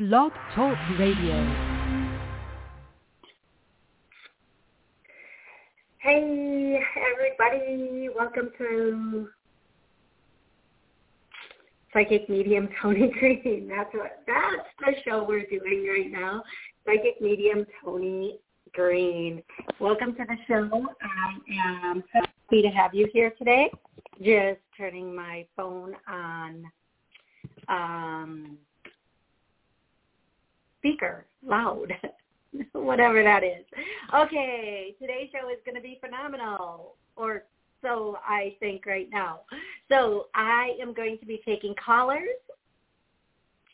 Blog Talk Radio. Hey everybody, welcome to Psychic Medium Toni Greene. That's what that's the show we're doing right now. Psychic Medium Toni Greene. Welcome to the show. I am happy to have you here today. Just turning my phone on um, speaker, loud, whatever that is. Okay, today's show is going to be phenomenal, or so I think right now. So I am going to be taking callers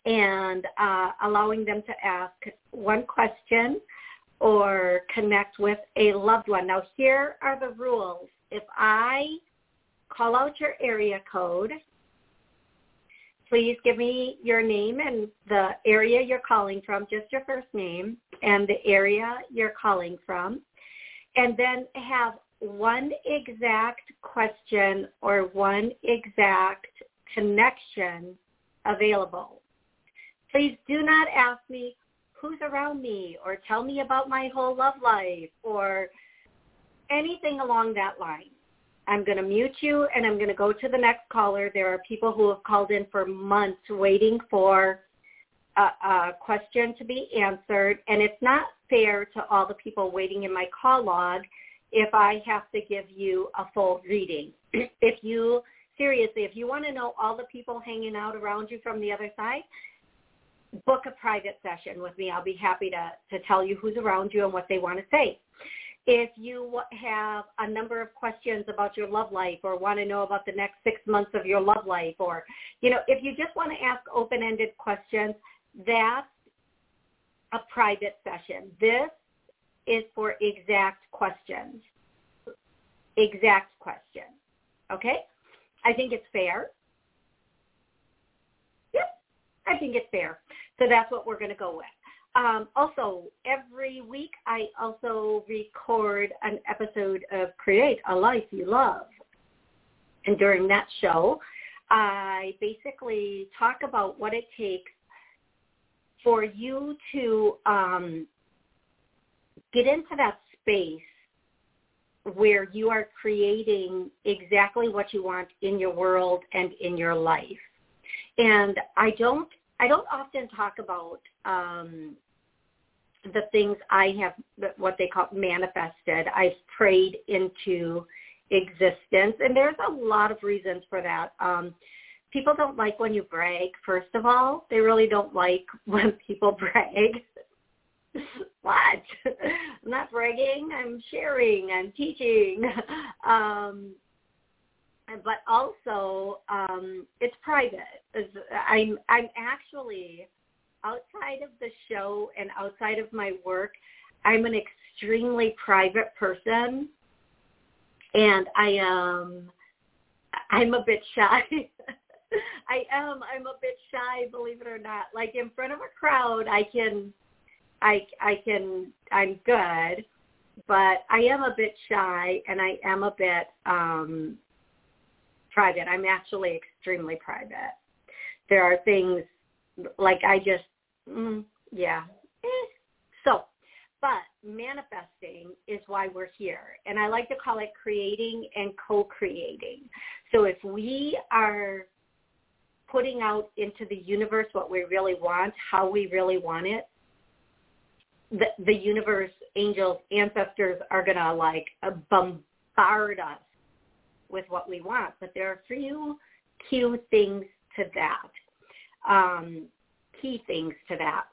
and uh, allowing them to ask one question or connect with a loved one. Now here are the rules. If I call out your area code, please give me your name and the area you're calling from, just your first name and the area you're calling from. And then have one exact question or one exact connection available. Please do not ask me who's around me or tell me about my whole love life or anything along that line. I'm going to mute you and I'm going to go to the next caller. There are people who have called in for months waiting for a, a question to be answered. And it's not fair to all the people waiting in my call log if I have to give you a full reading. if you, seriously, if you want to know all the people hanging out around you from the other side, book a private session with me. I'll be happy to, to tell you who's around you and what they want to say. If you have a number of questions about your love life or want to know about the next six months of your love life or, you know, if you just want to ask open-ended questions, that's a private session. This is for exact questions. Exact questions. Okay? I think it's fair. Yep, I think it's fair. So that's what we're going to go with. Um, also, every week I also record an episode of Create a Life You Love. And during that show, I basically talk about what it takes for you to um, get into that space where you are creating exactly what you want in your world and in your life. And I don't I don't often talk about um, the things I have, what they call manifested. I've prayed into existence, and there's a lot of reasons for that. Um, people don't like when you brag. First of all, they really don't like when people brag. what? I'm not bragging. I'm sharing. I'm teaching. um, but also, um, it's private. I'm I'm actually outside of the show and outside of my work, I'm an extremely private person, and I am I'm a bit shy. I am I'm a bit shy, believe it or not. Like in front of a crowd, I can I I can I'm good, but I am a bit shy and I am a bit um private. I'm actually extremely private. There are things like I just Mm, yeah. Eh. So, but manifesting is why we're here. And I like to call it creating and co-creating. So if we are putting out into the universe what we really want, how we really want it, the, the universe, angels, ancestors are going to like bombard us with what we want. But there are a few key things to that. Um, key things to that.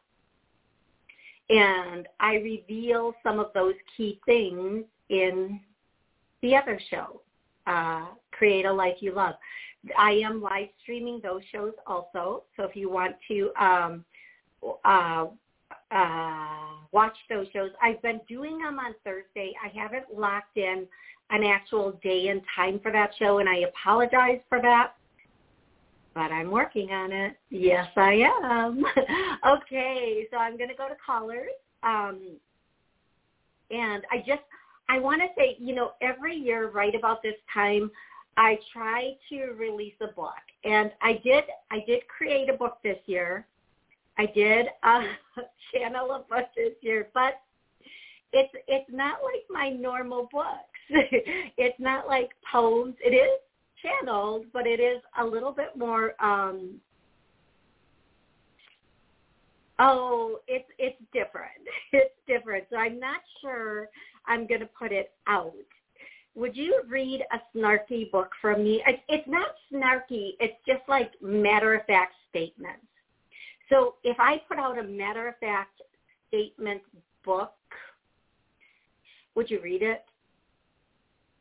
And I reveal some of those key things in the other show, uh, Create a Life You Love. I am live streaming those shows also. So if you want to um, uh, uh, watch those shows, I've been doing them on Thursday. I haven't locked in an actual day and time for that show, and I apologize for that but I'm working on it. Yes, I am. okay, so I'm going to go to callers. Um, and I just, I want to say, you know, every year right about this time, I try to release a book. And I did, I did create a book this year. I did uh, channel a bunch this year, but it's it's not like my normal books. it's not like poems. It is channeled, but it is a little bit more. um Oh, it's it's different. It's different. So I'm not sure I'm going to put it out. Would you read a snarky book from me? It's not snarky. It's just like matter of fact statements. So if I put out a matter of fact statement book, would you read it?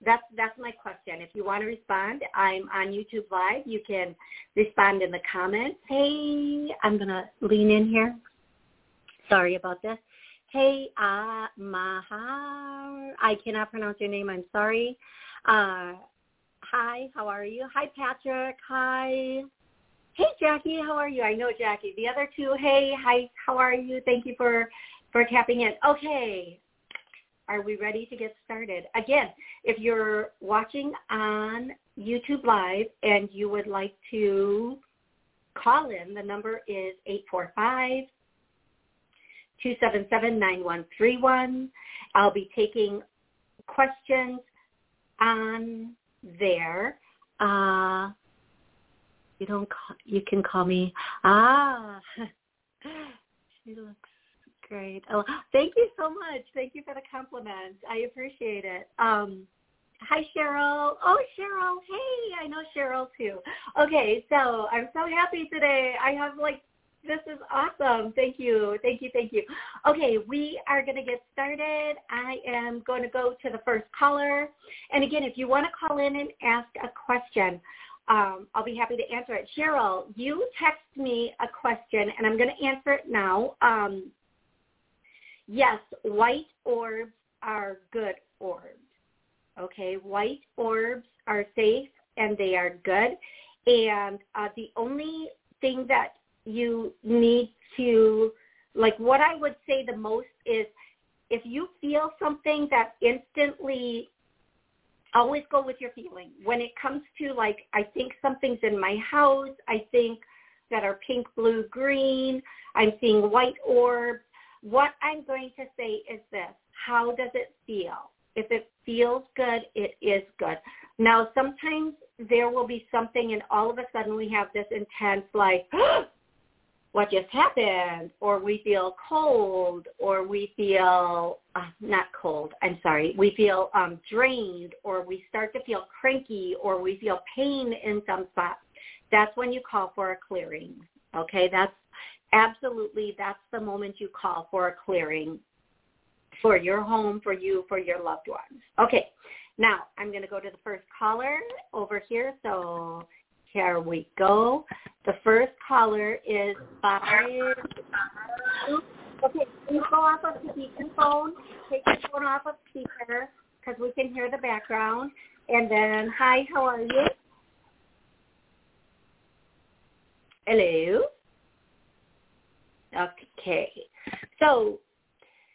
That's that's my question. If you want to respond, I'm on YouTube Live. You can respond in the comments. Hey, I'm gonna lean in here. Sorry about this. Hey, uh, Mahar. I cannot pronounce your name. I'm sorry. Uh, hi, how are you? Hi, Patrick. Hi. Hey, Jackie. How are you? I know Jackie. The other two. Hey, hi. How are you? Thank you for for tapping in. Okay, are we ready to get started? Again, if you're watching on YouTube Live and you would like to call in, the number is 845 277 9131. I'll be taking questions on there. Uh, you don't call, you can call me ah she looks great. Oh, thank you so much. Thank you for the compliment. I appreciate it. Um, hi, Cheryl. Oh, Cheryl. Hey, I know Cheryl too. Okay, so I'm so happy today. I have like this is awesome. Thank you. Thank you. Thank you. Okay, we are going to get started. I am going to go to the first caller. And again, if you want to call in and ask a question, um, I'll be happy to answer it. Cheryl, you text me a question, and I'm going to answer it now. Um, yes, white orbs are good orbs. Okay, white orbs are safe and they are good. And uh, the only thing that you need to, like what I would say the most is if you feel something that instantly always go with your feeling. When it comes to like, I think something's in my house, I think that are pink, blue, green, I'm seeing white orbs, what I'm going to say is this. How does it feel? If it feels good, it is good. Now, sometimes there will be something and all of a sudden we have this intense like, what just happened? Or we feel cold or we feel, uh, not cold, I'm sorry, we feel um, drained or we start to feel cranky or we feel pain in some spot. That's when you call for a clearing. Okay, that's absolutely that's the moment you call for a clearing for your home, for you, for your loved ones. Okay, now I'm going to go to the first caller over here. So here we go. The first caller is five. Okay, please go off of the speaker phone. Take your phone off of speaker because we can hear the background. And then, hi, how are you? Hello. Okay. So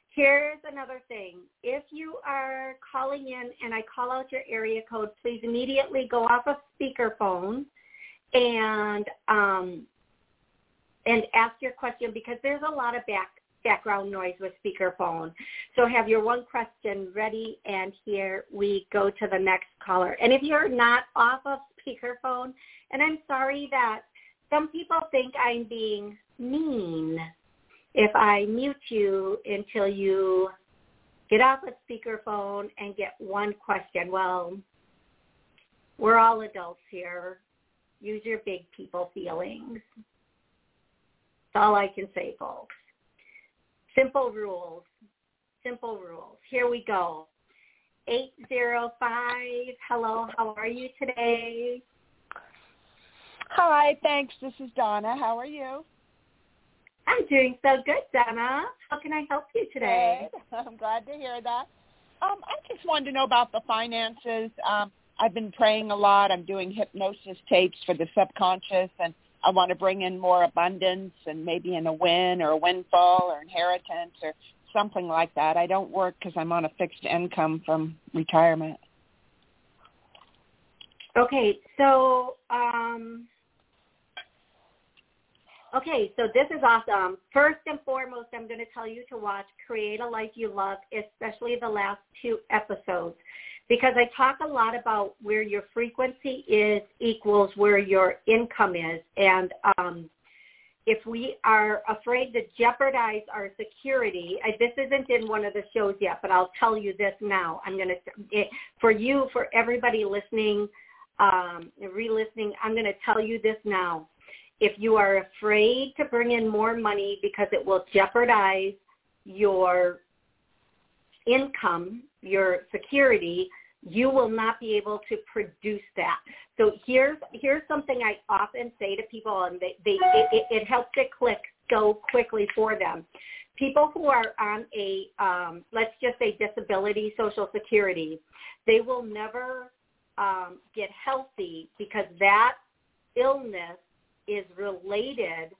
here's another thing. If you are calling in and I call out your area code, please immediately go off of speakerphone and um, and ask your question because there's a lot of back background noise with speakerphone. So have your one question ready and here we go to the next caller. And if you're not off of speakerphone, and I'm sorry that some people think I'm being mean if I mute you until you get off a speakerphone and get one question. Well, we're all adults here. Use your big people feelings. That's all I can say, folks. Simple rules. Simple rules. Here we go. 805. Hello, how are you today? Hi, thanks. This is Donna. How are you? I'm doing so good, Donna. How can I help you today? Good. I'm glad to hear that. Um, I just wanted to know about the finances. Um, I've been praying a lot. I'm doing hypnosis tapes for the subconscious, and I want to bring in more abundance and maybe in a win or a windfall or inheritance or something like that. I don't work because I'm on a fixed income from retirement. Okay, so um, Okay, so this is awesome. First and foremost, I'm going to tell you to watch Create a Life You Love, especially the last two episodes, because I talk a lot about where your frequency is equals where your income is. And um, if we are afraid to jeopardize our security, I, this isn't in one of the shows yet, but I'll tell you this now. I'm going to, for you, for everybody listening, um, re-listening, I'm going to tell you this now if you are afraid to bring in more money because it will jeopardize your income, your security, you will not be able to produce that. So here's here's something I often say to people, and they, they it, it helps it click so quickly for them. People who are on a um, let's just say disability social security, they will never um, get healthy because that illness is related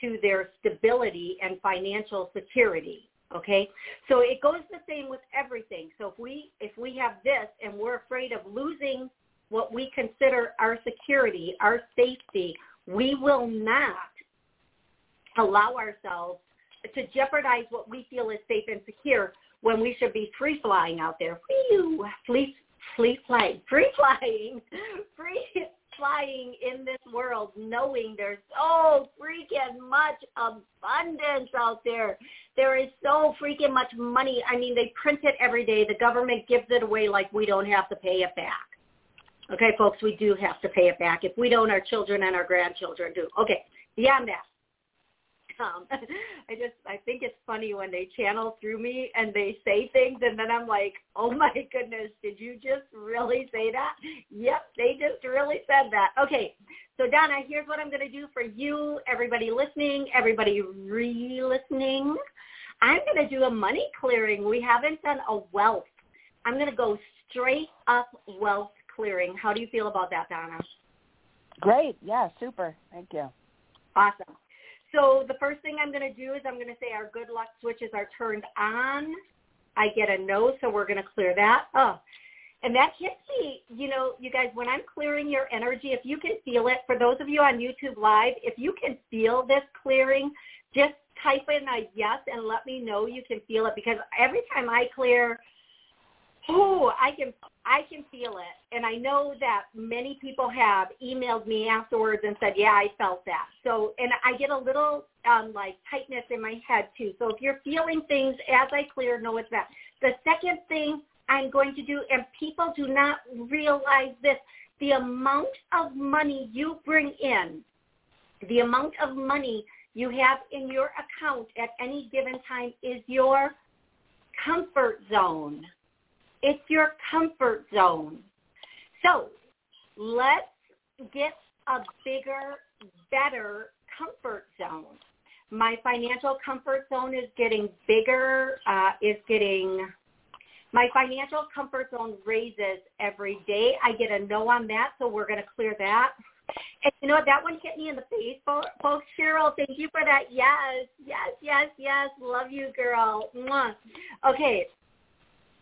to their stability and financial security. Okay, so it goes the same with everything. So if we if we have this and we're afraid of losing what we consider our security, our safety, we will not allow ourselves to jeopardize what we feel is safe and secure when we should be free flying out there. Free, free, free flying, free flying, free flying in this world knowing there's so freaking much abundance out there. There is so freaking much money. I mean, they print it every day. The government gives it away like we don't have to pay it back. Okay, folks, we do have to pay it back. If we don't, our children and our grandchildren do. Okay, beyond that, um, I just I think it's funny when they channel through me and they say things and then I'm like, oh my goodness, did you just really say that? Yep, they just really said that. Okay, so Donna, here's what I'm going to do for you, everybody listening, everybody re-listening. I'm going to do a money clearing. We haven't done a wealth. I'm going to go straight up wealth clearing. How do you feel about that, Donna? Great. Yeah, super. Thank you. Awesome. So the first thing I'm going to do is I'm going to say our good luck switches are turned on. I get a no, so we're going to clear that. Oh, and that hits me, you know, you guys, when I'm clearing your energy, if you can feel it, for those of you on YouTube Live, if you can feel this clearing, just type in a yes and let me know you can feel it because every time I clear Oh, I can I can feel it, and I know that many people have emailed me afterwards and said, "Yeah, I felt that." So, and I get a little um, like tightness in my head too. So, if you're feeling things as I clear, know it's that. The second thing I'm going to do, and people do not realize this, the amount of money you bring in, the amount of money you have in your account at any given time is your comfort zone it's your comfort zone. So let's get a bigger, better comfort zone. My financial comfort zone is getting bigger, uh, is getting, my financial comfort zone raises every day. I get a no on that, so we're going to clear that. And you know what? That one hit me in the face, folks. Cheryl, thank you for that. Yes, yes, yes, yes. Love you, girl. Mwah. Okay.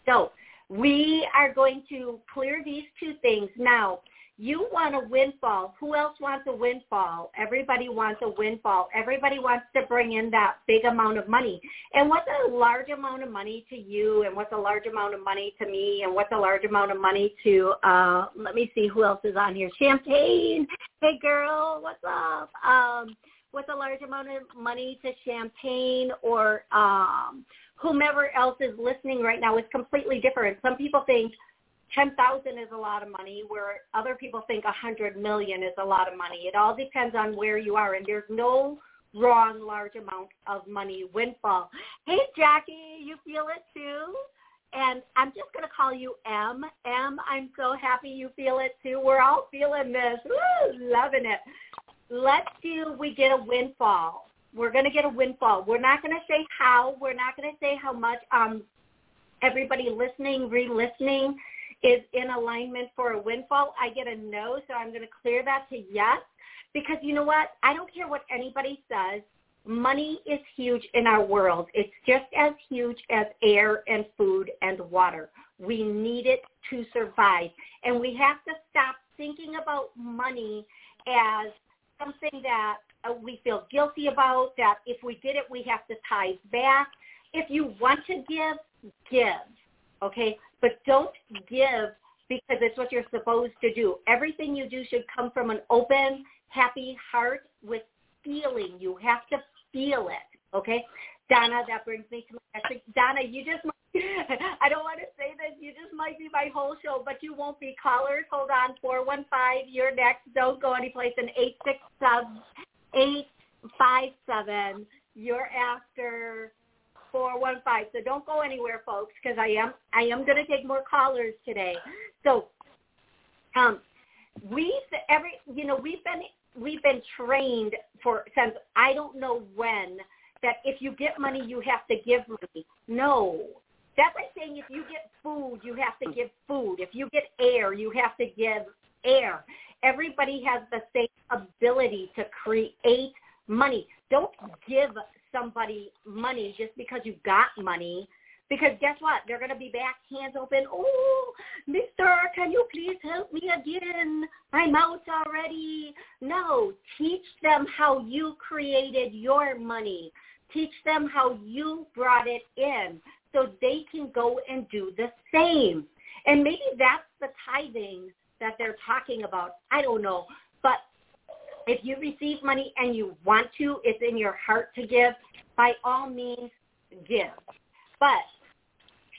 So we are going to clear these two things. Now, you want a windfall. Who else wants a windfall? Everybody wants a windfall. Everybody wants to bring in that big amount of money. And what's a large amount of money to you and what's a large amount of money to me and what's a large amount of money to, uh, let me see who else is on here. Champagne. Hey girl, what's up? Um, what's a large amount of money to champagne or um, whomever else is listening right now is completely different. Some people think 10,000 is a lot of money where other people think a 100 million is a lot of money. It all depends on where you are and there's no wrong large amount of money windfall. Hey Jackie, you feel it too? And I'm just going to call you M. M, I'm so happy you feel it too. We're all feeling this. Woo, loving it. Let's do we get a windfall we're going to get a windfall. We're not going to say how. We're not going to say how much. Um, everybody listening, re-listening is in alignment for a windfall. I get a no, so I'm going to clear that to yes. Because you know what? I don't care what anybody says. Money is huge in our world. It's just as huge as air and food and water. We need it to survive. And we have to stop thinking about money as something that Uh, we feel guilty about, that if we did it, we have to tithe back. If you want to give, give, okay? But don't give because it's what you're supposed to do. Everything you do should come from an open, happy heart with feeling. You have to feel it, okay? Donna, that brings me to my next Donna, you just I don't want to say this. You just might be my whole show, but you won't be callers. Hold on, 415, you're next. Don't go anyplace. And 857, you're after 415. So don't go anywhere, folks, because I am I am going to take more callers today. So um, we've every you know we've been we've been trained for since I don't know when that if you get money you have to give money. No. That's like saying if you get food, you have to give food. If you get air, you have to give air. Everybody has the same ability to create money. Don't give somebody money just because you got money. Because guess what? They're going to be back, hands open. Oh, mister, can you please help me again? I'm out already. No, teach them how you created your money. Teach them how you brought it in so they can go and do the same. And maybe that's the tithing that they're talking about. I don't know. But if you receive money and you want to, it's in your heart to give, by all means, give. But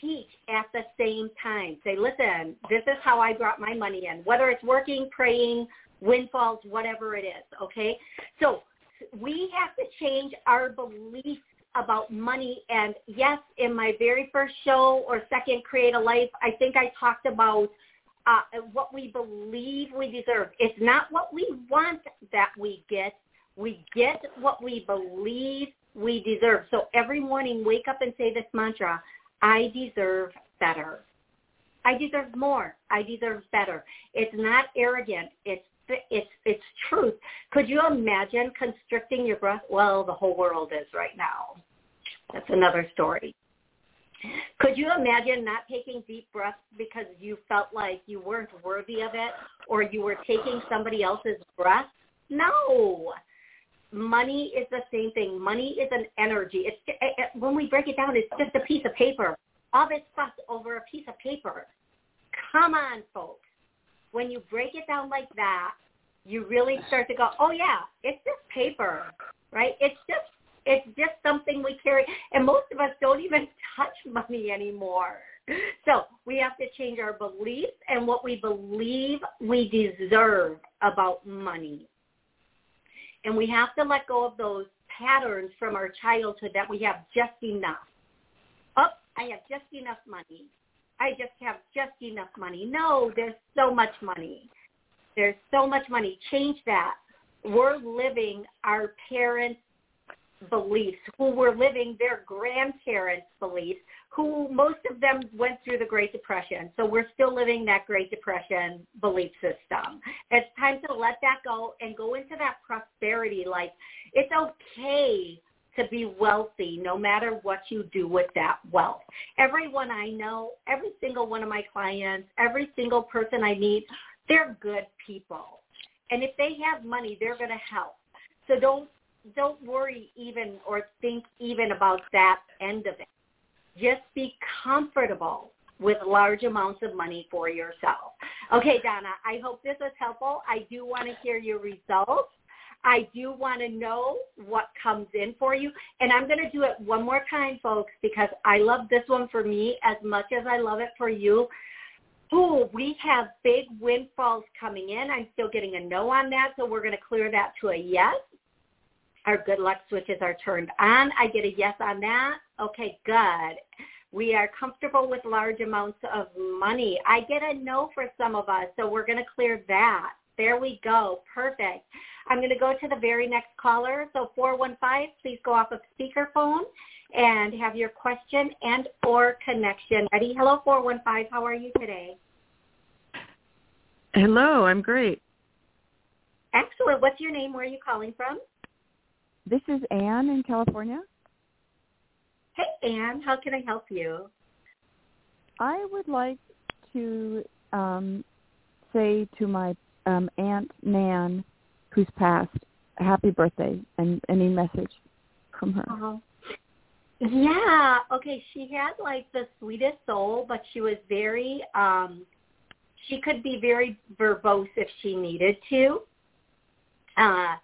teach at the same time. Say, listen, this is how I brought my money in, whether it's working, praying, windfalls, whatever it is, okay? So we have to change our beliefs about money. And yes, in my very first show or second, Create a Life, I think I talked about uh, what we believe we deserve. It's not what we want that we get. We get what we believe we deserve. So every morning, wake up and say this mantra, I deserve better. I deserve more. I deserve better. It's not arrogant. It's it's it's truth. Could you imagine constricting your breath? Well, the whole world is right now. That's another story. Could you imagine not taking deep breaths because you felt like you weren't worthy of it or you were taking somebody else's breath? No. Money is the same thing. Money is an energy. It's it, it, when we break it down, it's just a piece of paper. All this fuss over a piece of paper. Come on, folks. When you break it down like that, you really start to go, oh yeah, it's just paper, right? It's just it's just something we carry, and most of us don't even touch money anymore. So we have to change our beliefs and what we believe we deserve about money. And we have to let go of those patterns from our childhood that we have just enough. Oh, I have just enough money. I just have just enough money. No, there's so much money. There's so much money. Change that. We're living our parents' beliefs, who were living their grandparents' beliefs, who most of them went through the Great Depression. So we're still living that Great Depression belief system. It's time to let that go and go into that prosperity life. It's okay to be wealthy no matter what you do with that wealth. Everyone I know, every single one of my clients, every single person I meet, they're good people. And if they have money, they're going to help. So don't don't worry even or think even about that end of it. Just be comfortable with large amounts of money for yourself. Okay, Donna, I hope this was helpful. I do want to hear your results. I do want to know what comes in for you. And I'm going to do it one more time, folks, because I love this one for me as much as I love it for you. Ooh, we have big windfalls coming in. I'm still getting a no on that, so we're going to clear that to a yes our good luck switches are turned on. I get a yes on that. Okay, good. We are comfortable with large amounts of money. I get a no for some of us, so we're going to clear that. There we go. Perfect. I'm going to go to the very next caller. So 415, please go off of speakerphone and have your question and or connection ready. Hello, 415. How are you today? Hello, I'm great. Excellent. What's your name? Where are you calling from? This is Anne in California. Hey, Anne. How can I help you? I would like to um, say to my um, Aunt Nan, who's passed, a happy birthday and any message from her. Uh-huh. Yeah. Okay. She had like the sweetest soul, but she was very. um She could be very verbose if she needed to. Uh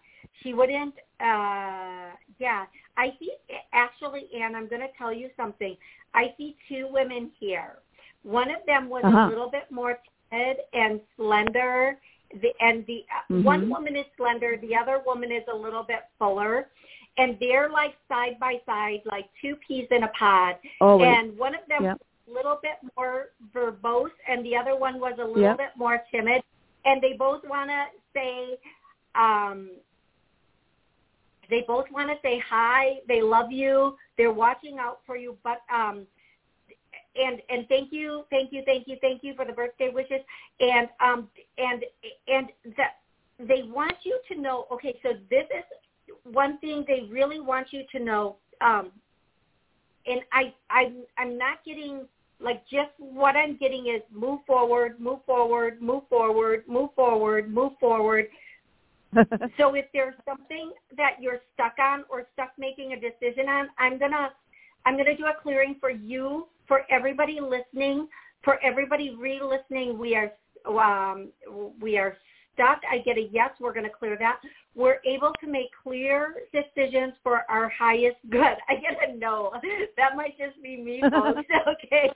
She wouldn't. Uh Yeah. I see. Actually, Anne, I'm going to tell you something. I see two women here. One of them was Uh-huh. a little bit more timid and slender. The, and the Mhm. one woman is slender, the other woman is a little bit fuller, and they're like side by side, like two peas in a pod. Always. And one of them Yep. was a little bit more verbose, and the other one was a little Yep. bit more timid. And they both want to say, um, they both want to say hi. They love you. They're watching out for you. But um, and and thank you, thank you, thank you, thank you for the birthday wishes. And um and and that they want you to know. Okay, so this is one thing they really want you to know. Um, and I I I'm not getting like just what I'm getting is move forward, move forward, move forward, move forward, move forward. So if there's something that you're stuck on or stuck making a decision on, I'm gonna I'm gonna do a clearing for you, for everybody listening, for everybody re-listening. We are um, we are stuck. I get a yes. We're gonna clear that. We're able to make clear decisions for our highest good. I get a no. That might just be me, folks. Okay.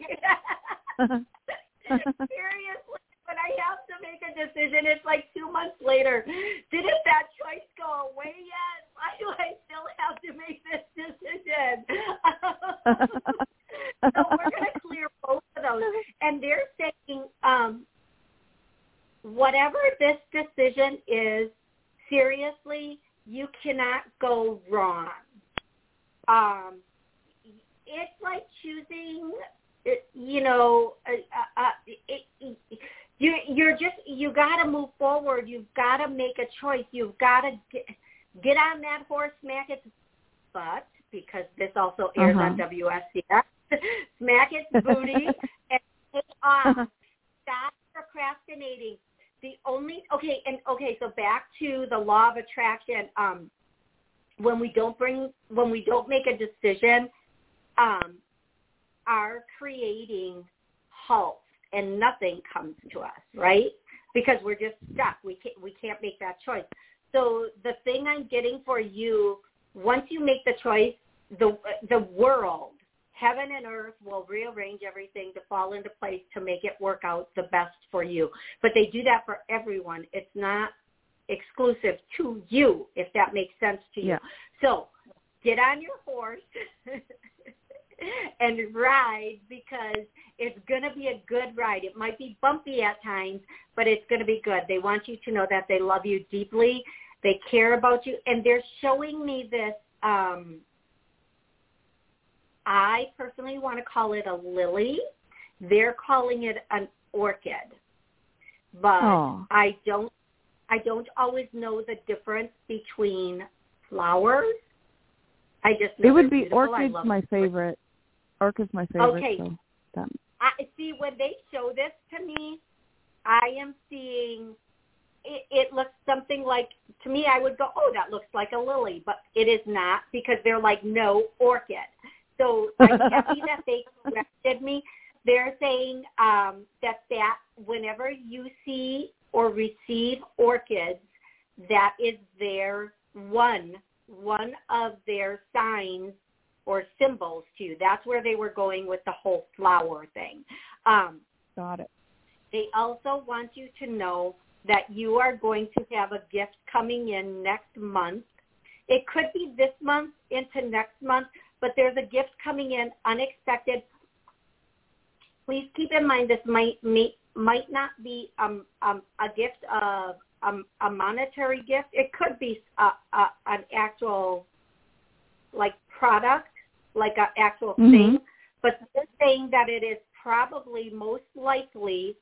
Seriously, when I have to make a decision, it's like two months later. Didn't that choice go away yet? Why do I still have to make this decision? so we're going to clear both of those. And they're saying, um, whatever this decision is, seriously, you cannot go wrong. Um, it's like choosing, uh, you know, uh, uh, it, it, you you're just you got to move forward. You've got to make a choice. You've got to get, get on that horse, smack its butt because this also airs Uh-huh. on WSCS. smack its booty and take off. Stop procrastinating. The only okay and okay, so back to the law of attraction. Um, when we don't bring when we don't make a decision, um, are creating halt and nothing comes to us, right? Because we're just stuck. We can't we can't make that choice. So the thing I'm getting for you, once you make the choice, the the world, heaven and earth will rearrange everything to fall into place to make it work out the best for you. But they do that for everyone. It's not exclusive to you, if that makes sense to you. Yeah. So get on your horse and ride because it's going to be a good ride. It might be bumpy at times, but it's going to be good. They want you to know that they love you deeply. They care about you. And they're showing me this, um, I personally want to call it a lily. They're calling it an orchid. But. I don't I don't always know the difference between flowers. I just know it would be. Orchids my them. Favorite. Orchid's my favorite. Okay. So that, I see when they show this to me, I am seeing it, it looks something like to me. I would go, oh, that looks like a lily, but it is not because they're like no orchid. So I'm happy that they corrected me. They're saying um, that that whenever you see or receive orchids, that is their one one of their signs or symbols too. That's where they were going with the whole flower thing. Um, got it. they also want you to know that you are going to have a gift coming in next month. It could be this month into next month, but there's a gift coming in unexpected. Please keep in mind this might may, might not be um, um, a gift of um, a monetary gift. It could be a, a, an actual like product, like an actual Mhm. thing. But they're saying that it is probably most likely.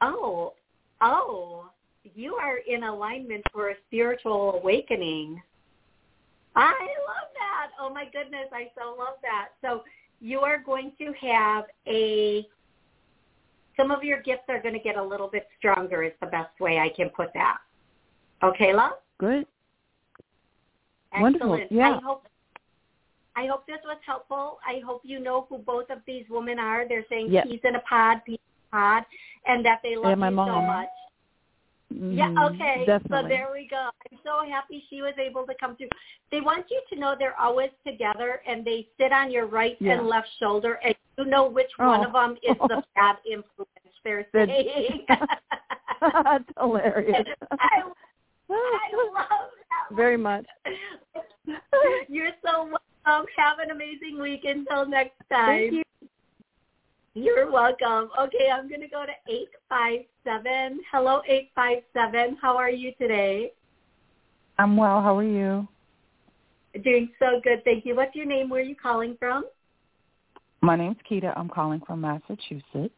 Oh, oh, you are in alignment for a spiritual awakening. I love that. Oh my goodness, I so love that. So you are going to have a some of your gifts are going to get a little bit stronger is the best way I can put that. Okay, love? Good. Excellent. Wonderful. Yeah. I hope I hope this was helpful. I hope you know who both of these women are. They're saying Yes. peas in a pod, peas in a pod, and that they love my you so much. Yeah, Mhm. okay. Definitely. So there we go. I'm so happy she was able to come through. They want you to know they're always together and they sit on your right Yeah. and left shoulder and you know which one Oh. of them is the bad influence they're saying. That's hilarious. I, I love. Very much. You're so welcome. Have an amazing week until next time. Thank you. You're welcome. Okay, I'm going to go to 857. Hello, 857. How are you today? I'm well. How are you? Doing so good. Thank you. What's your name? Where are you calling from? My name's Keita. I'm calling from Massachusetts,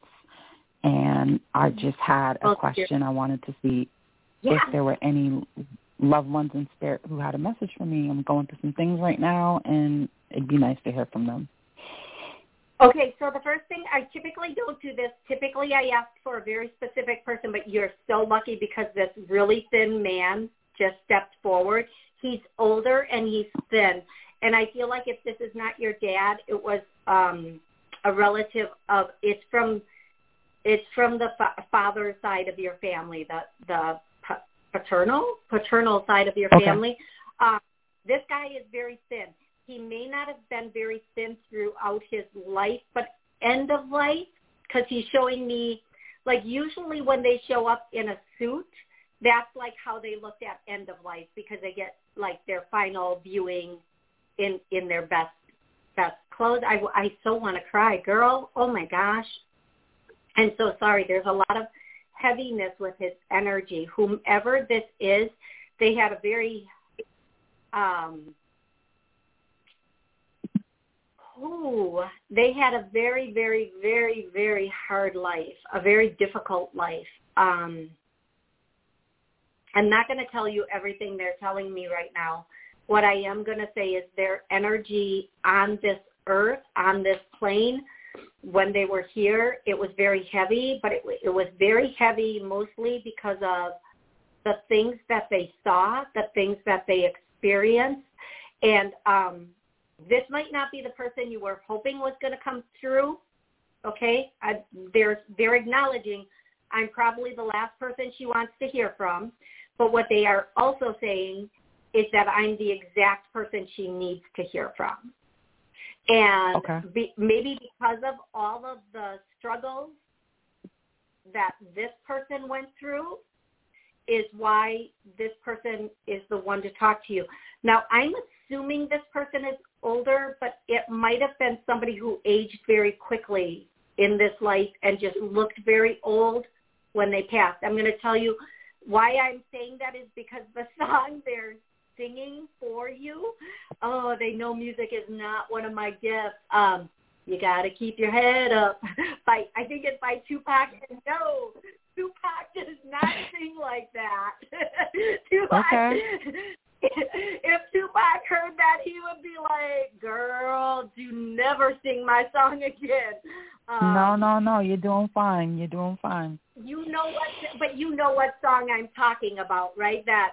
and I mm-hmm. just had a Oh, dear. question. I wanted to see Yeah. if there were any loved ones in spirit who had a message for me. I'm going through some things right now, and it'd be nice to hear from them. Okay, so the first thing, I typically don't do this. Typically I ask for a very specific person, but you're so lucky because this really thin man just stepped forward. He's older and he's thin. And I feel like if this is not your dad, it was um, a relative of, it's from, it's from the fa- father side of your family, the, the paternal, paternal side of your Okay. family. Um, this guy is very thin he may not have been very thin throughout his life, but end of life, because he's showing me, like usually when they show up in a suit, that's like how they looked at end of life because they get like their final viewing in in their best best clothes. I I so want to cry, girl. Oh my gosh. I'm so sorry. There's a lot of heaviness with his energy. Whomever this is, they had a very um Ooh, they had a very, very, very, very hard life, a very difficult life. Um, I'm not going to tell you everything they're telling me right now. What I am going to say is their energy on this earth, on this plane, when they were here, it was very heavy, but it, it was very heavy mostly because of the things that they saw, the things that they experienced, and um, this might not be the person you were hoping was going to come through. Okay, I, they're they're acknowledging I'm probably the last person she wants to hear from, but what they are also saying is that I'm the exact person she needs to hear from. And Okay. be, maybe because of all of the struggles that this person went through is why this person is the one to talk to you. Now, I'm assuming this person is older, but it might have been somebody who aged very quickly in this life and just looked very old when they passed. I'm going to tell you why I'm saying that is because the song they're singing for you, oh, they know music is not one of my gifts. Um, you got to keep your head up. By I think it's by Tupac. And no, Tupac does not sing like that. Tupac. Okay. If Tupac heard that, he would be like, "Girl, do never sing my song again." Um, no, no, no. You're doing fine. You're doing fine. You know what? But you know what song I'm talking about, right? That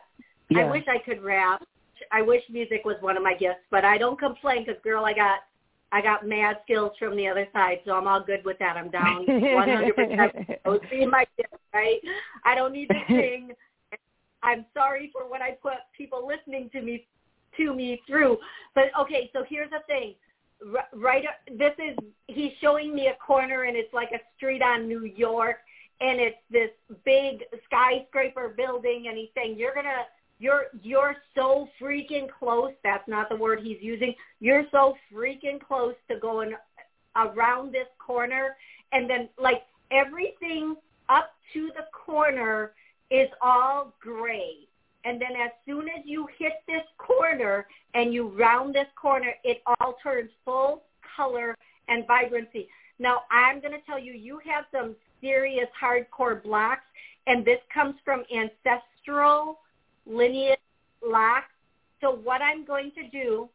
I wish I could rap. I wish music was one of my gifts, but I don't complain because, girl, I got I got mad skills from the other side, so I'm all good with that. I'm down 100%. Those be my gift, right? I don't need to sing. I'm sorry for what I put people listening to me to me through. But okay, so here's the thing. Right, this is he's showing me a corner, and it's like a street on New York, and it's this big skyscraper building, and he's saying you're gonna you're you're so freaking close. That's not the word he's using. You're so freaking close to going around this corner, and then like everything up to the corner is all gray. And then as soon as you hit this corner and you round this corner, it all turns full color and vibrancy. Now, I'm going to tell you, you have some serious hardcore blocks, and this comes from ancestral lineage blocks. So what I'm going to do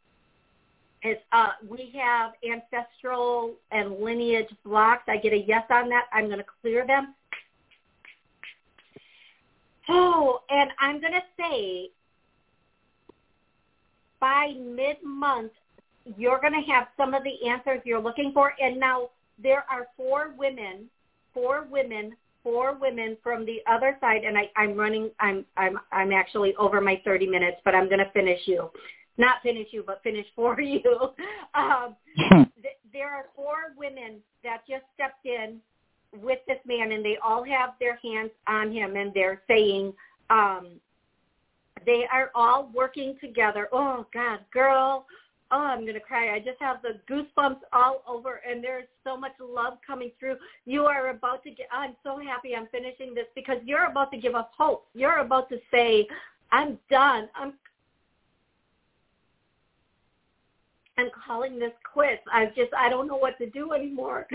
is uh, we have ancestral and lineage blocks. I get a yes on that. I'm going to clear them. Oh, and I'm going to say by mid-month, you're going to have some of the answers you're looking for. And now there are four women, four women, four women from the other side. And I, I'm running. I'm I'm I'm actually over my 30 minutes, but I'm going to finish you. Not finish you, but finish for you. Um, th- there are four women that just stepped in with this man, and they all have their hands on him, and they're saying, um, they are all working together. Oh God, girl, oh, I'm going to cry. I just have the goosebumps all over, and there's so much love coming through. You are about to get, I'm so happy I'm finishing this because you're about to give us hope. You're about to say, I'm done. I'm I'm calling this quits. I just I don't know what to do anymore.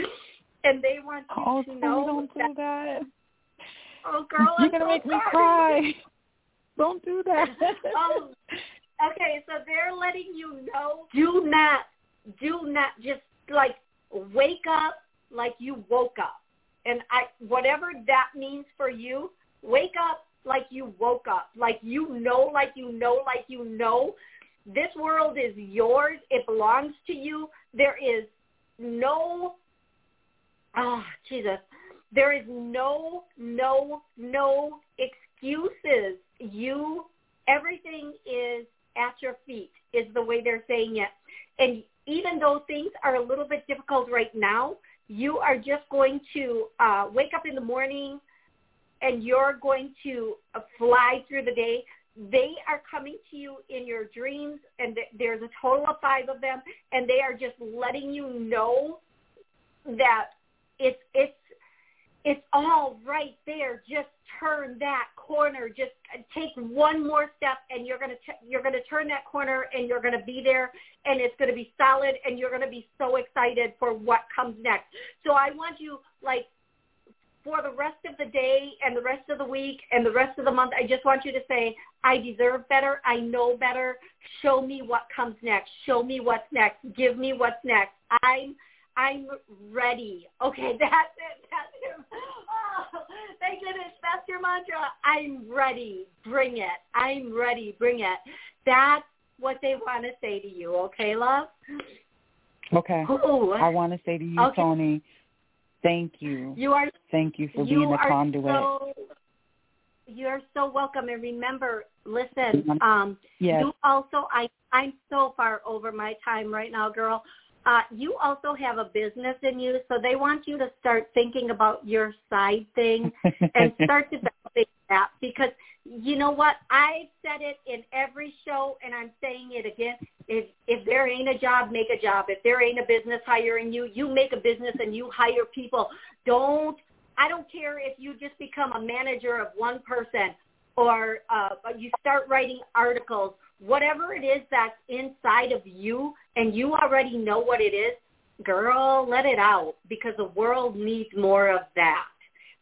And they want you oh, to know don't that, do that. Oh girl, You're I'm gonna so make me cry. Don't do that. oh, okay. So they're letting you know. Do not, do not just like wake up like you woke up, and I whatever that means for you. Wake up like you woke up, like you know, like you know, like you know. This world is yours. It belongs to you. There is no, oh Jesus, there is no, no, no excuses. You, everything is at your feet is the way they're saying it. And even though things are a little bit difficult right now, you are just going to uh, wake up in the morning and you're going to uh, fly through the day. They are coming to you in your dreams, and th- there's a total of five of them, and they are just letting you know that it's it's it's all right there. Just turn that corner. Just take one more step, and you're gonna t- you're gonna turn that corner, and you're gonna be there, and it's gonna be solid, and you're gonna be so excited for what comes next. So I want you like for the rest of the day and the rest of the week and the rest of the month, I just want you to say, I deserve better. I know better. Show me what comes next. Show me what's next. Give me what's next. I'm I'm ready. Okay, that's it. That's your, oh, thank goodness. That's your mantra. I'm ready. Bring it. I'm ready. Bring it. That's what they want to say to you. Okay, love? Okay. Ooh. I want to say to you, Okay. Toni, thank you. You are Thank you for you being a conduit. So, you're so welcome. And remember, listen, um, yes. you also, I, I'm so far over my time right now, girl. Uh, you also have a business in you, so they want you to start thinking about your side thing and start developing that because you know what? I've said it in every show and I'm saying it again. If if there ain't a job, make a job. If there ain't a business hiring you, you make a business and you hire people. Don't I don't care if you just become a manager of one person or uh, you start writing articles, whatever it is that's inside of you and you already know what it is, girl, let it out because the world needs more of that.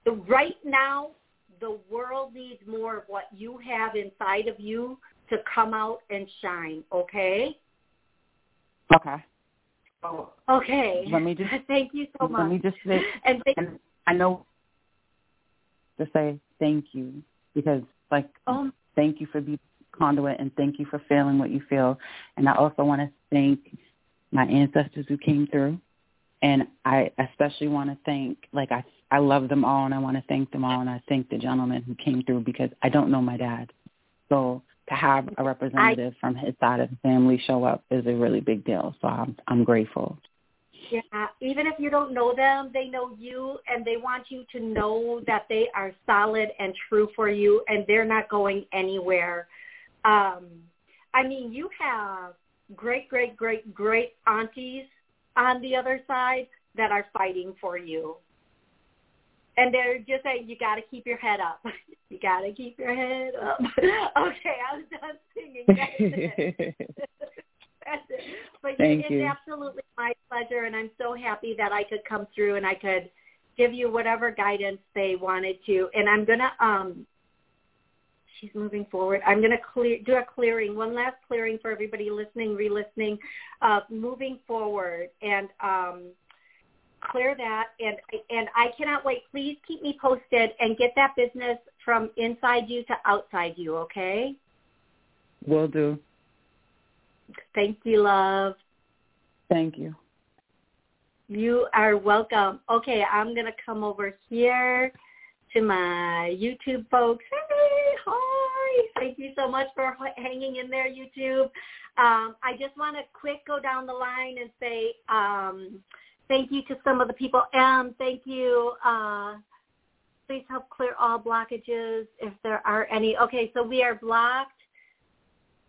The right now, the world needs more of what you have inside of you to come out and shine, okay? Okay. So Okay. Let me just- thank you so much. let me just say, and thank, and I know to say thank you because, like, oh, thank you for being conduit and thank you for feeling what you feel. And I also want to thank my ancestors who came through. And I especially want to thank, like, I, I love them all and I want to thank them all. And I thank the gentleman who came through because I don't know my dad. So to have a representative from his side of the family show up is a really big deal. So I'm, I'm grateful. Yeah, even if you don't know them, they know you and they want you to know that they are solid and true for you and they're not going anywhere. Um, I mean, you have great, great, great, great aunties on the other side that are fighting for you. And they're just saying, you got to keep your head up. You got to keep your head up. okay, I'm done singing. But Thank it's you. absolutely my pleasure, and I'm so happy that I could come through and I could give you whatever guidance they wanted to. And I'm gonna um, she's moving forward. I'm gonna clear do a clearing, one last clearing for everybody listening, re-listening, uh, moving forward, and um, clear that. And and I cannot wait. Please keep me posted and get that business from inside you to outside you. Okay. Will do. Thank you, love. Thank you. You are welcome. Okay, I'm going to come over here to my YouTube folks. Hey, hi. Thank you so much for hanging in there, YouTube. Um, I just want to quick go down the line and say um, thank you to some of the people. And thank you. Uh, please help clear all blockages if there are any. Okay, so we are blocked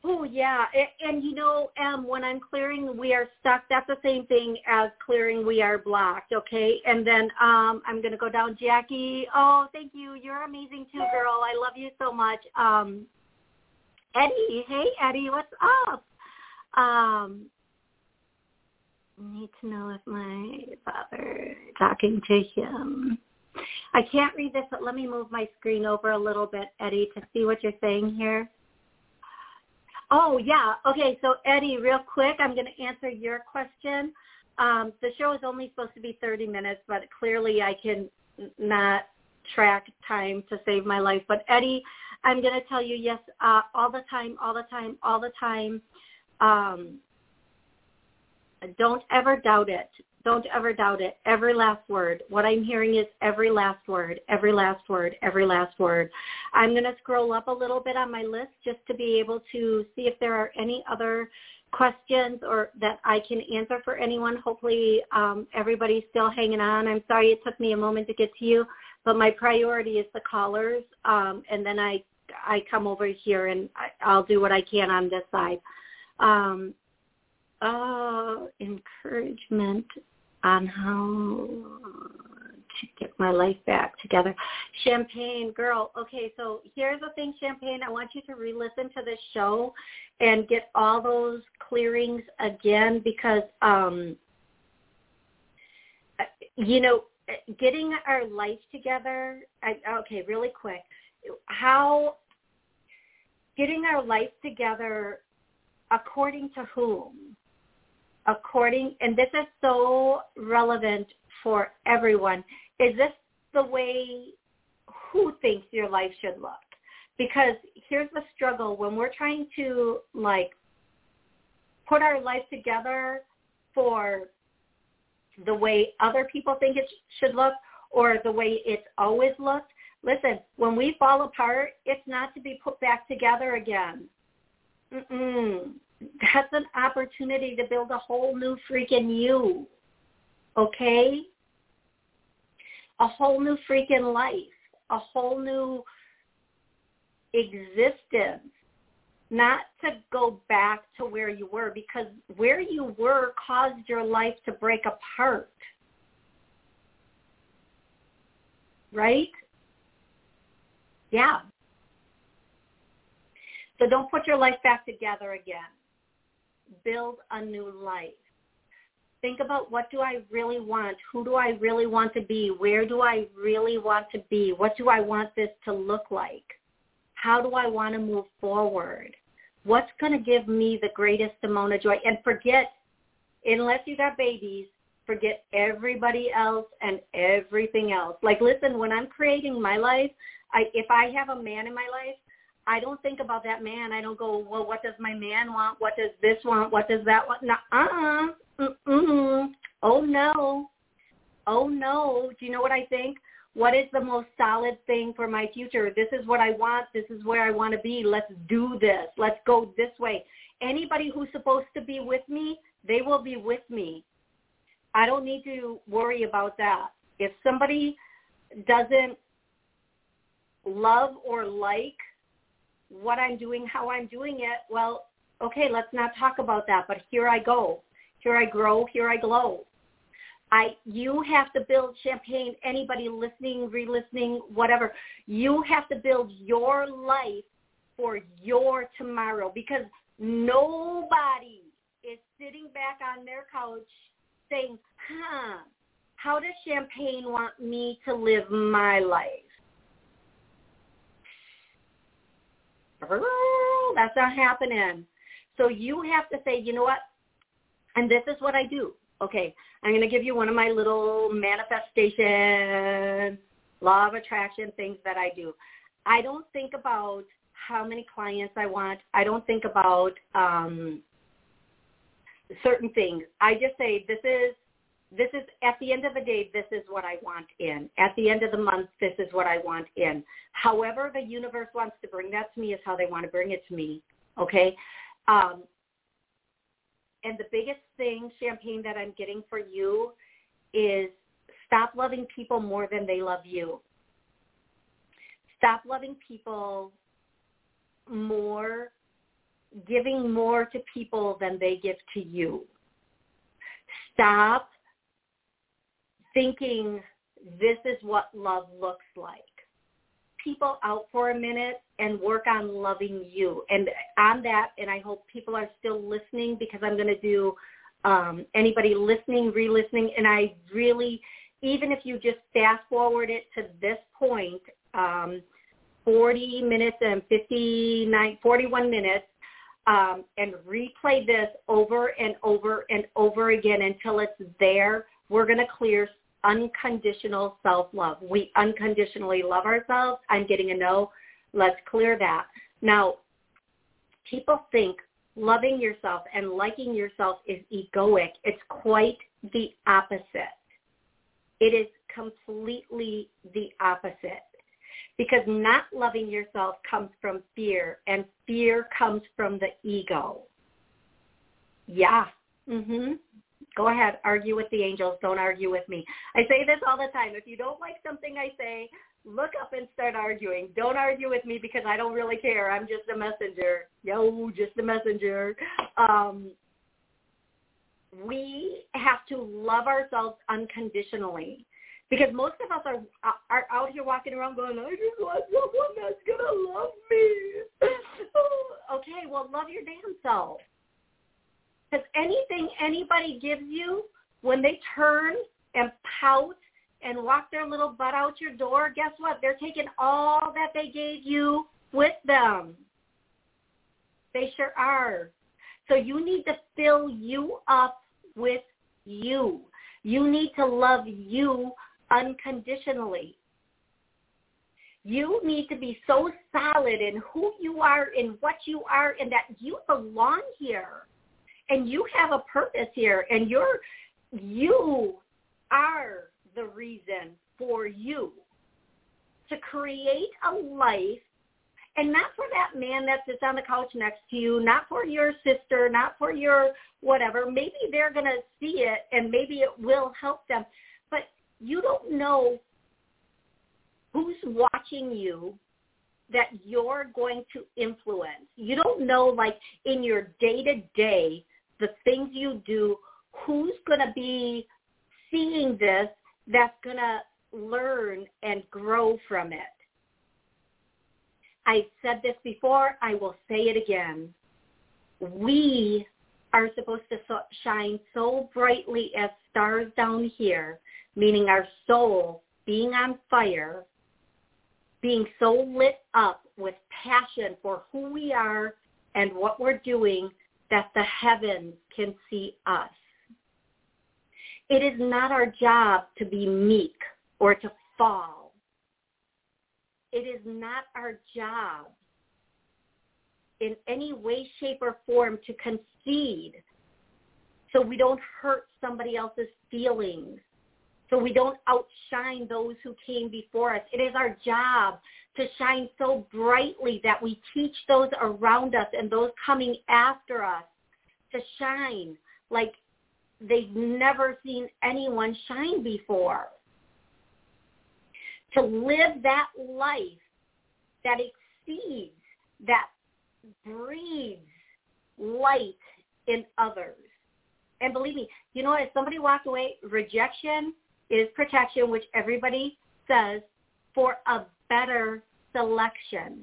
Oh yeah, and, and you know, um, when I'm clearing, we are stuck. That's the same thing as clearing. We are blocked. Okay, and then um, I'm gonna go down, Jackie. Oh, thank you. You're amazing too, girl. I love you so much. Um, Eddie, hey Eddie, what's up? Um, need to know if my father talking to him. I can't read this, but let me move my screen over a little bit, Eddie, to see what you're saying here. Oh yeah. Okay. So Eddie, real quick, I'm going to answer your question. Um, the show is only supposed to be 30 minutes, but clearly I can not track time to save my life. But Eddie, I'm going to tell you yes, uh, all the time, all the time, all the time. Um, don't ever doubt it. Don't ever doubt it. Every last word. What I'm hearing is every last word, every last word, every last word. I'm going to scroll up a little bit on my list just to be able to see if there are any other questions or that I can answer for anyone. Hopefully um, everybody's still hanging on. I'm sorry it took me a moment to get to you, but my priority is the callers, um, and then I I come over here and I, I'll do what I can on this side. Um, oh, encouragement on how to get my life back together. Champagne, girl. Okay, so here's the thing, Champagne. I want you to re-listen to this show and get all those clearings again because, um, you know, getting our life together. I, okay, really quick. How getting our life together according to whom? According, and this is so relevant for everyone, is this the way who thinks your life should look? Because here's the struggle when we're trying to like put our life together for the way other people think it should look or the way it's always looked. Listen, when we fall apart, it's not to be put back together again. Mm-mm that's an opportunity to build a whole new freaking you. Okay? A whole new freaking life. A whole new existence. Not to go back to where you were because where you were caused your life to break apart. Right? Yeah. So don't put your life back together again build a new life. Think about what do I really want? Who do I really want to be? Where do I really want to be? What do I want this to look like? How do I want to move forward? What's going to give me the greatest amount of joy? And forget, unless you got babies, forget everybody else and everything else. Like, listen, when I'm creating my life, I, if I have a man in my life, I don't think about that man. I don't go, well, what does my man want? What does this want? What does that want? No, uh-uh. Mm-mm. Oh, no. Oh, no. Do you know what I think? What is the most solid thing for my future? This is what I want. This is where I want to be. Let's do this. Let's go this way. Anybody who's supposed to be with me, they will be with me. I don't need to worry about that. If somebody doesn't love or like what I'm doing, how I'm doing it, well, okay, let's not talk about that, but here I go. Here I grow, here I glow. I you have to build champagne, anybody listening, re-listening, whatever. You have to build your life for your tomorrow because nobody is sitting back on their couch saying, huh, how does champagne want me to live my life? That's not happening. So you have to say, you know what? And this is what I do. Okay, I'm going to give you one of my little manifestation, law of attraction things that I do. I don't think about how many clients I want. I don't think about um, certain things. I just say this is this is at the end of the day this is what I want in. At the end of the month this is what I want in. However the universe wants to bring that to me is how they want to bring it to me. Okay? Um and the biggest thing champagne that I'm getting for you is stop loving people more than they love you. Stop loving people more giving more to people than they give to you. Stop thinking this is what love looks like. People out for a minute and work on loving you. And on that, and I hope people are still listening because I'm going to do um, anybody listening, re-listening, and I really, even if you just fast forward it to this point, um, 40 minutes and 59, 41 minutes, um, and replay this over and over and over again until it's there. We're going to clear unconditional self-love. We unconditionally love ourselves. I'm getting a no. Let's clear that. Now, people think loving yourself and liking yourself is egoic. It's quite the opposite. It is completely the opposite because not loving yourself comes from fear and fear comes from the ego. Yeah. Mhm. Go ahead, argue with the angels, don't argue with me. I say this all the time. If you don't like something I say, look up and start arguing. Don't argue with me because I don't really care. I'm just a messenger. Yo, just a messenger. Um, we have to love ourselves unconditionally. Because most of us are are out here walking around going, I just want someone that's gonna love me. okay, well, love your damn self. Because anything anybody gives you, when they turn and pout and walk their little butt out your door, guess what? They're taking all that they gave you with them. They sure are. So you need to fill you up with you. You need to love you unconditionally. You need to be so solid in who you are and what you are and that you belong here and you have a purpose here and you're you are the reason for you to create a life and not for that man that sits on the couch next to you, not for your sister, not for your whatever. Maybe they're going to see it and maybe it will help them But you don't know who's watching you that you're going to influence. You don't know, like, in your day-to-day, the things you do, who's going to be seeing this that's going to learn and grow from it. I've said this before. I will say it again. We are supposed to shine so brightly as stars down here meaning our soul being on fire, being so lit up with passion for who we are and what we're doing that the heavens can see us. It is not our job to be meek or to fall. It is not our job in any way, shape, or form to concede so we don't hurt somebody else's feelings so we don't outshine those who came before us. It is our job to shine so brightly that we teach those around us and those coming after us to shine like they've never seen anyone shine before. To live that life that exceeds, that breathes light in others. And believe me, you know, if somebody walked away, rejection is protection, which everybody says, for a better selection.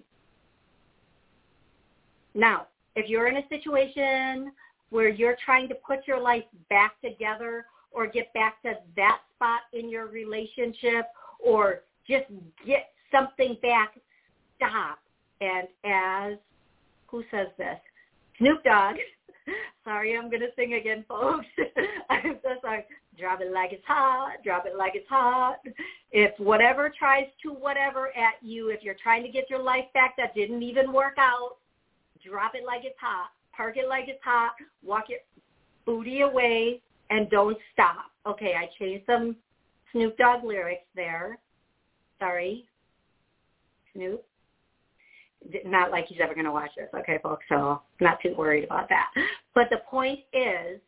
Now, if you're in a situation where you're trying to put your life back together or get back to that spot in your relationship or just get something back, stop. And as, who says this? Snoop Dogg. Sorry, I'm to sing again, folks. I'm so sorry. Drop it like it's hot. Drop it like it's hot. If whatever tries to whatever at you, if you're trying to get your life back that didn't even work out, drop it like it's hot. Park it like it's hot. Walk it. booty away and don't stop. Okay, I changed some Snoop Dogg lyrics there. Sorry, Snoop. Not like he's ever going to watch this, okay, folks, so not too worried about that. But the point is,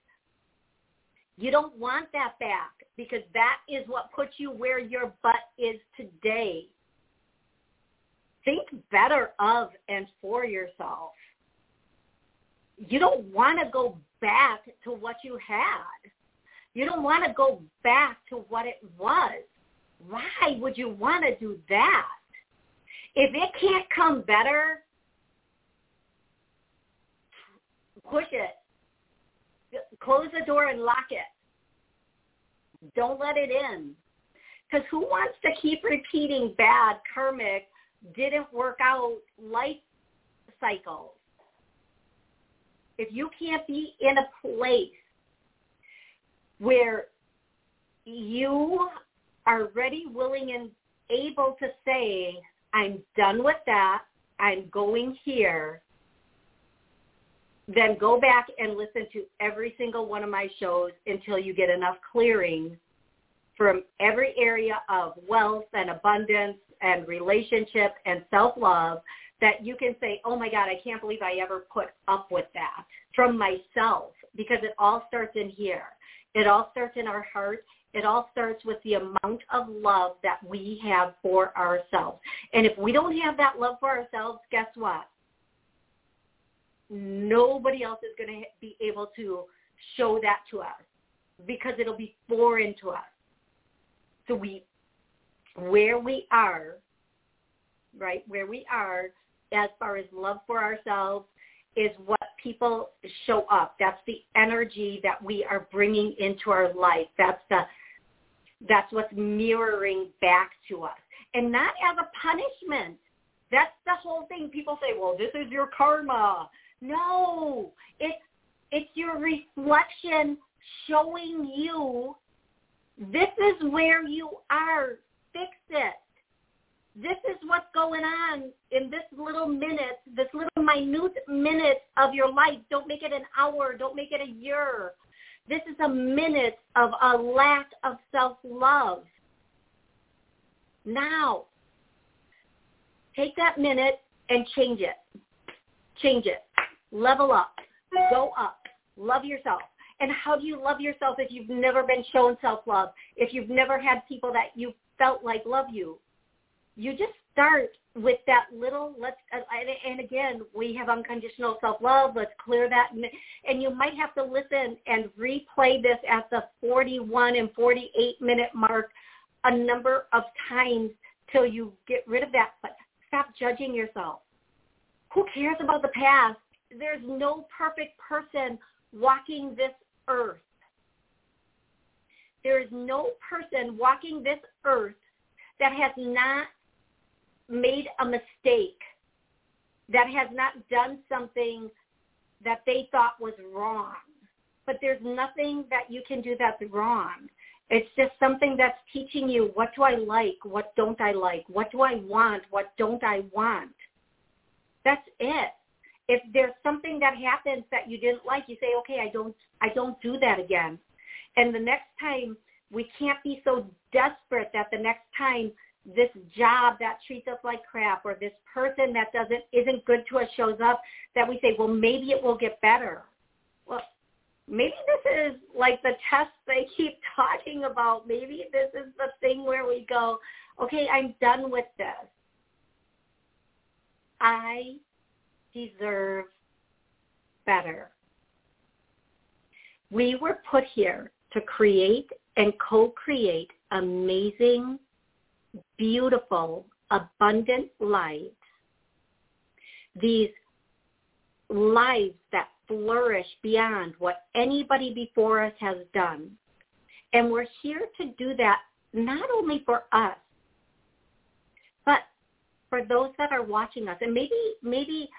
you don't want that back because that is what puts you where your butt is today. Think better of and for yourself. You don't want to go back to what you had. You don't want to go back to what it was. Why would you want to do that? If it can't come better, push it. Close the door and lock it. Don't let it in. Because who wants to keep repeating bad, karmic, didn't work out life cycles? If you can't be in a place where you are ready, willing, and able to say, I'm done with that, I'm going here, then go back and listen to every single one of my shows until you get enough clearing from every area of wealth and abundance and relationship and self-love that you can say, oh my God, I can't believe I ever put up with that from myself because it all starts in here. It all starts in our heart. It all starts with the amount of love that we have for ourselves. And if we don't have that love for ourselves, guess what? nobody else is going to be able to show that to us because it'll be foreign to us. So we, where we are, right, where we are as far as love for ourselves is what people show up. That's the energy that we are bringing into our life. That's the, that's what's mirroring back to us. And not as a punishment. That's the whole thing. People say, well, this is your karma. No, it's it's your reflection showing you this is where you are. Fix it. This is what's going on in this little minute, this little minute minute of your life. Don't make it an hour. Don't make it a year. This is a minute of a lack of self-love. Now, take that minute and change it. Change it level up, go up, love yourself. And how do you love yourself if you've never been shown self-love, if you've never had people that you felt like love you? You just start with that little, let's, and again, we have unconditional self-love. Let's clear that. And you might have to listen and replay this at the 41 and 48 minute mark a number of times till you get rid of that. But stop judging yourself. Who cares about the past? there's no perfect person walking this earth. There is no person walking this earth that has not made a mistake, that has not done something that they thought was wrong. But there's nothing that you can do that's wrong. It's just something that's teaching you what do I like, what don't I like, what do I want, what don't I want. That's it if there's something that happens that you didn't like, you say, okay, I don't, I don't do that again. And the next time, we can't be so desperate that the next time this job that treats us like crap or this person that doesn't isn't good to us shows up that we say, well, maybe it will get better. Well, maybe this is like the test they keep talking about. Maybe this is the thing where we go, okay, I'm done with this. I deserve better. We were put here to create and co-create amazing, beautiful, abundant lives. These lives that flourish beyond what anybody before us has done. And we're here to do that not only for us, but for those that are watching us. And maybe maybe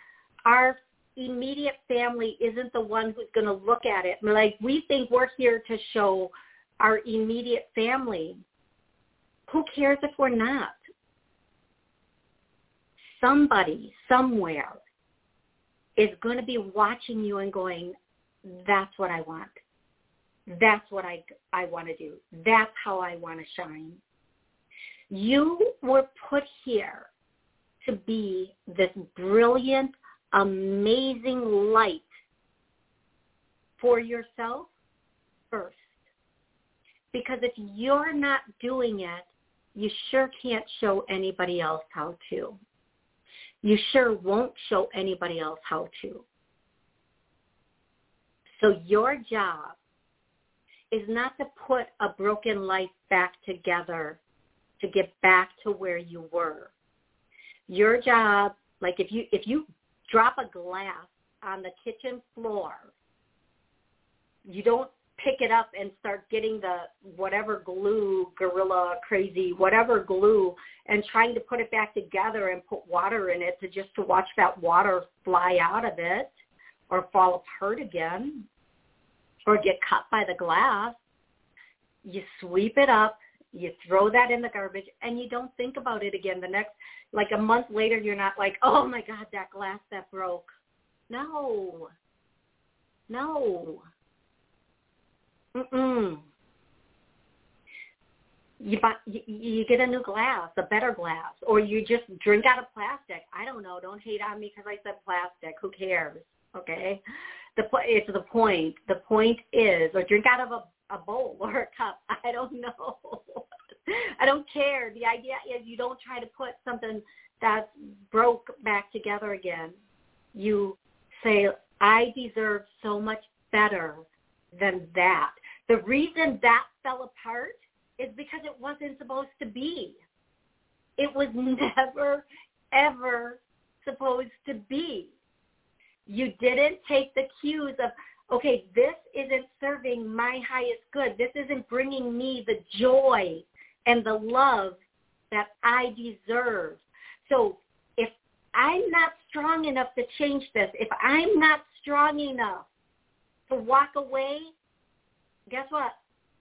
our immediate family isn't the one who's going to look at it. Like we think we're here to show our immediate family. Who cares if we're not? Somebody somewhere is going to be watching you and going, that's what I want. That's what I, I want to do. That's how I want to shine. You were put here to be this brilliant, amazing light for yourself first. Because if you're not doing it, you sure can't show anybody else how to. You sure won't show anybody else how to. So your job is not to put a broken life back together to get back to where you were. Your job, like if you if you drop a glass on the kitchen floor, you don't pick it up and start getting the whatever glue, gorilla crazy, whatever glue and trying to put it back together and put water in it to just to watch that water fly out of it or fall apart again or get cut by the glass. You sweep it up, you throw that in the garbage, and you don't think about it again. The next, like a month later, you're not like, oh my God, that glass that broke. No. No. Mm-mm. You buy, you, you get a new glass, a better glass, or you just drink out of plastic. I don't know. Don't hate on me because I said plastic. Who cares? Okay the it's the point. The point is, or drink out of a, a bowl or a cup. I don't know. I don't care. The idea is you don't try to put something that broke back together again. You say, I deserve so much better than that. The reason that fell apart is because it wasn't supposed to be. It was never, ever supposed to be. You didn't take the cues of, okay, this isn't serving my highest good. This isn't bringing me the joy and the love that I deserve. So if I'm not strong enough to change this, if I'm not strong enough to walk away, guess what?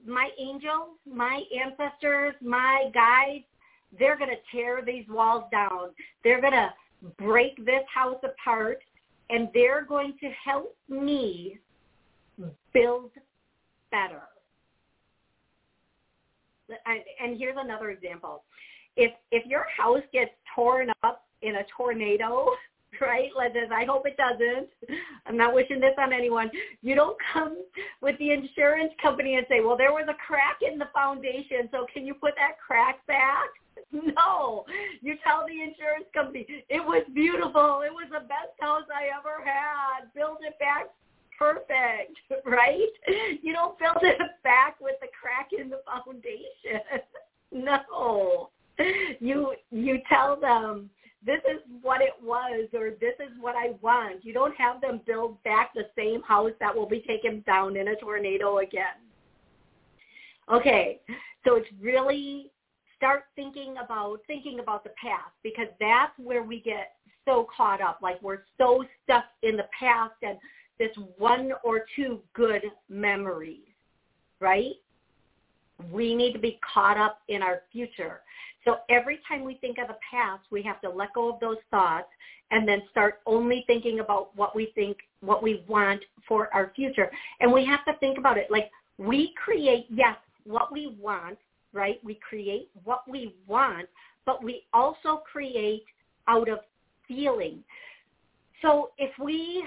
My angels, my ancestors, my guides, they're going to tear these walls down. They're going to break this house apart and they're going to help me build better. And here's another example. If if your house gets torn up in a tornado, right? Like this, I hope it doesn't. I'm not wishing this on anyone. You don't come with the insurance company and say, well, there was a crack in the foundation, so can you put that crack back? No, you tell the insurance company, it was beautiful. It was the best house I ever had. Build it back perfect, right? You don't build it back with the crack in the foundation. No. You you tell them this is what it was or this is what I want. You don't have them build back the same house that will be taken down in a tornado again. Okay, so it's really start thinking about thinking about the past because that's where we get so caught up like we're so stuck in the past and this one or two good memories right we need to be caught up in our future so every time we think of the past we have to let go of those thoughts and then start only thinking about what we think what we want for our future and we have to think about it like we create yes what we want right? We create what we want, but we also create out of feeling. So if we,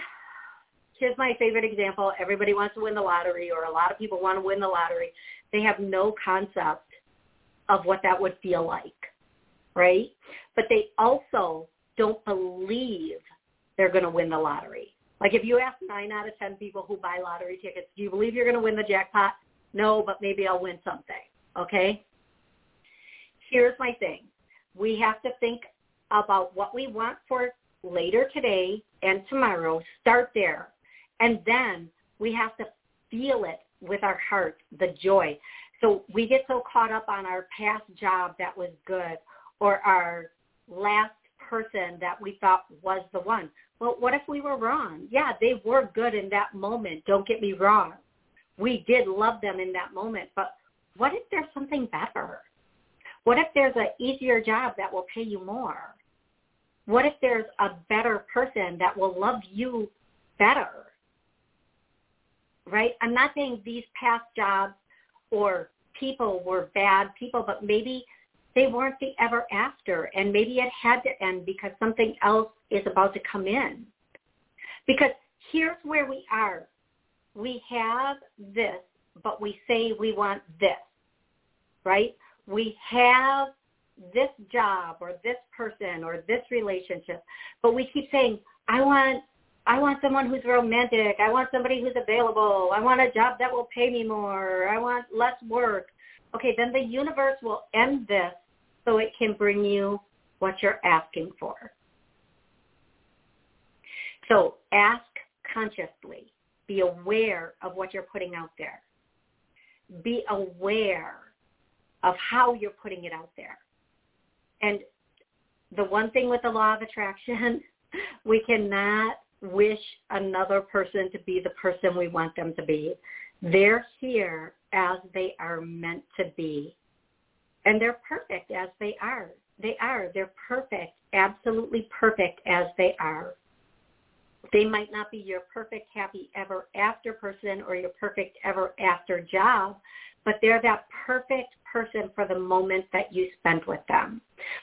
here's my favorite example, everybody wants to win the lottery or a lot of people want to win the lottery. They have no concept of what that would feel like, right? But they also don't believe they're going to win the lottery. Like if you ask nine out of 10 people who buy lottery tickets, do you believe you're going to win the jackpot? No, but maybe I'll win something. Okay? Here's my thing. We have to think about what we want for later today and tomorrow. Start there. And then we have to feel it with our heart, the joy. So we get so caught up on our past job that was good or our last person that we thought was the one. Well, what if we were wrong? Yeah, they were good in that moment. Don't get me wrong. We did love them in that moment, but what if there's something better? What if there's an easier job that will pay you more? What if there's a better person that will love you better? Right? I'm not saying these past jobs or people were bad people, but maybe they weren't the ever after and maybe it had to end because something else is about to come in. Because here's where we are. We have this, but we say we want this, right? We have this job or this person or this relationship, but we keep saying, I want I want someone who's romantic. I want somebody who's available. I want a job that will pay me more. I want less work. Okay, then the universe will end this so it can bring you what you're asking for. So ask consciously. Be aware of what you're putting out there. Be aware of how you're putting it out there. And the one thing with the law of attraction, we cannot wish another person to be the person we want them to be. They're here as they are meant to be. And they're perfect as they are. They are. They're perfect, absolutely perfect as they are. They might not be your perfect happy ever after person or your perfect ever after job, but they're that perfect person for the moment that you spent with them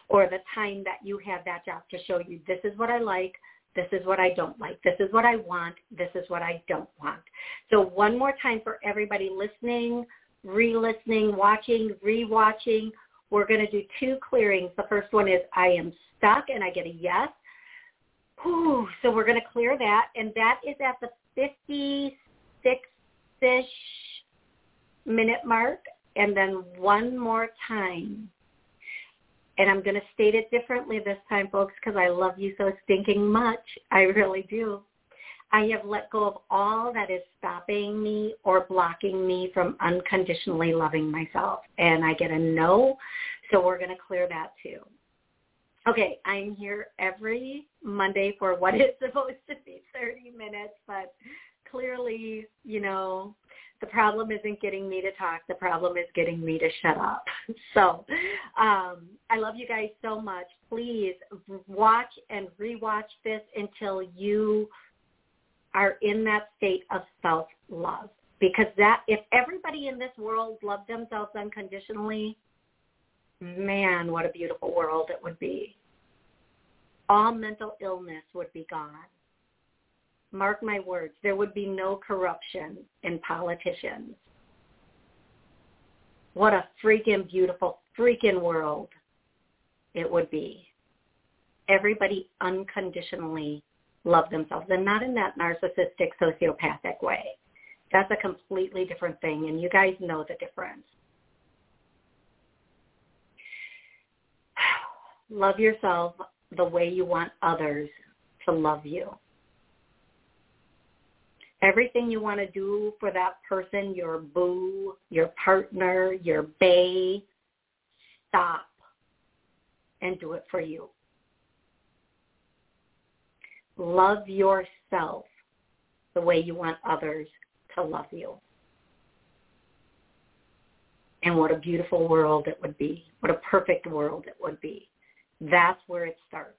or the time that you had that job to show you this is what I like, this is what I don't like, this is what I want, this is what I don't want. So one more time for everybody listening, re-listening, watching, re-watching, we're going to do two clearings. The first one is I am stuck and I get a yes. Whew, so we're going to clear that. And that is at the 56-ish minute mark. And then one more time. And I'm going to state it differently this time, folks, because I love you so stinking much. I really do. I have let go of all that is stopping me or blocking me from unconditionally loving myself. And I get a no, so we're going to clear that too. Okay, I'm here every Monday for what is supposed to be 30 minutes, but clearly, you know, the problem isn't getting me to talk. The problem is getting me to shut up. So um, I love you guys so much. Please watch and rewatch this until you are in that state of self-love. Because that, if everybody in this world loved themselves unconditionally, man, what a beautiful world it would be. All mental illness would be gone. Mark my words, there would be no corruption in politicians. What a freaking beautiful freaking world it would be. Everybody unconditionally love themselves and not in that narcissistic sociopathic way. That's a completely different thing and you guys know the difference. Love yourself the way you want others to love you. Everything you want to do for that person, your boo, your partner, your bae, stop and do it for you love yourself the way you want others to love you. And what a beautiful world it would be. What a perfect world it would be. That's where it starts.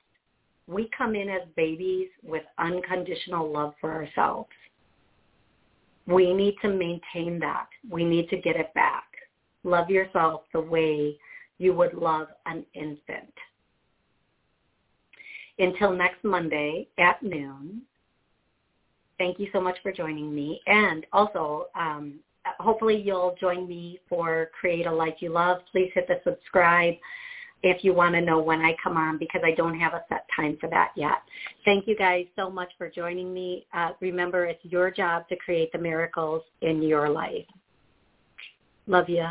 We come in as babies with unconditional love for ourselves. We need to maintain that. We need to get it back. Love yourself the way you would love an infant until next Monday at noon. Thank you so much for joining me. And also, um, hopefully you'll join me for Create a Life You Love. Please hit the subscribe if you want to know when I come on because I don't have a set time for that yet. Thank you guys so much for joining me. Uh, remember, it's your job to create the miracles in your life. Love you.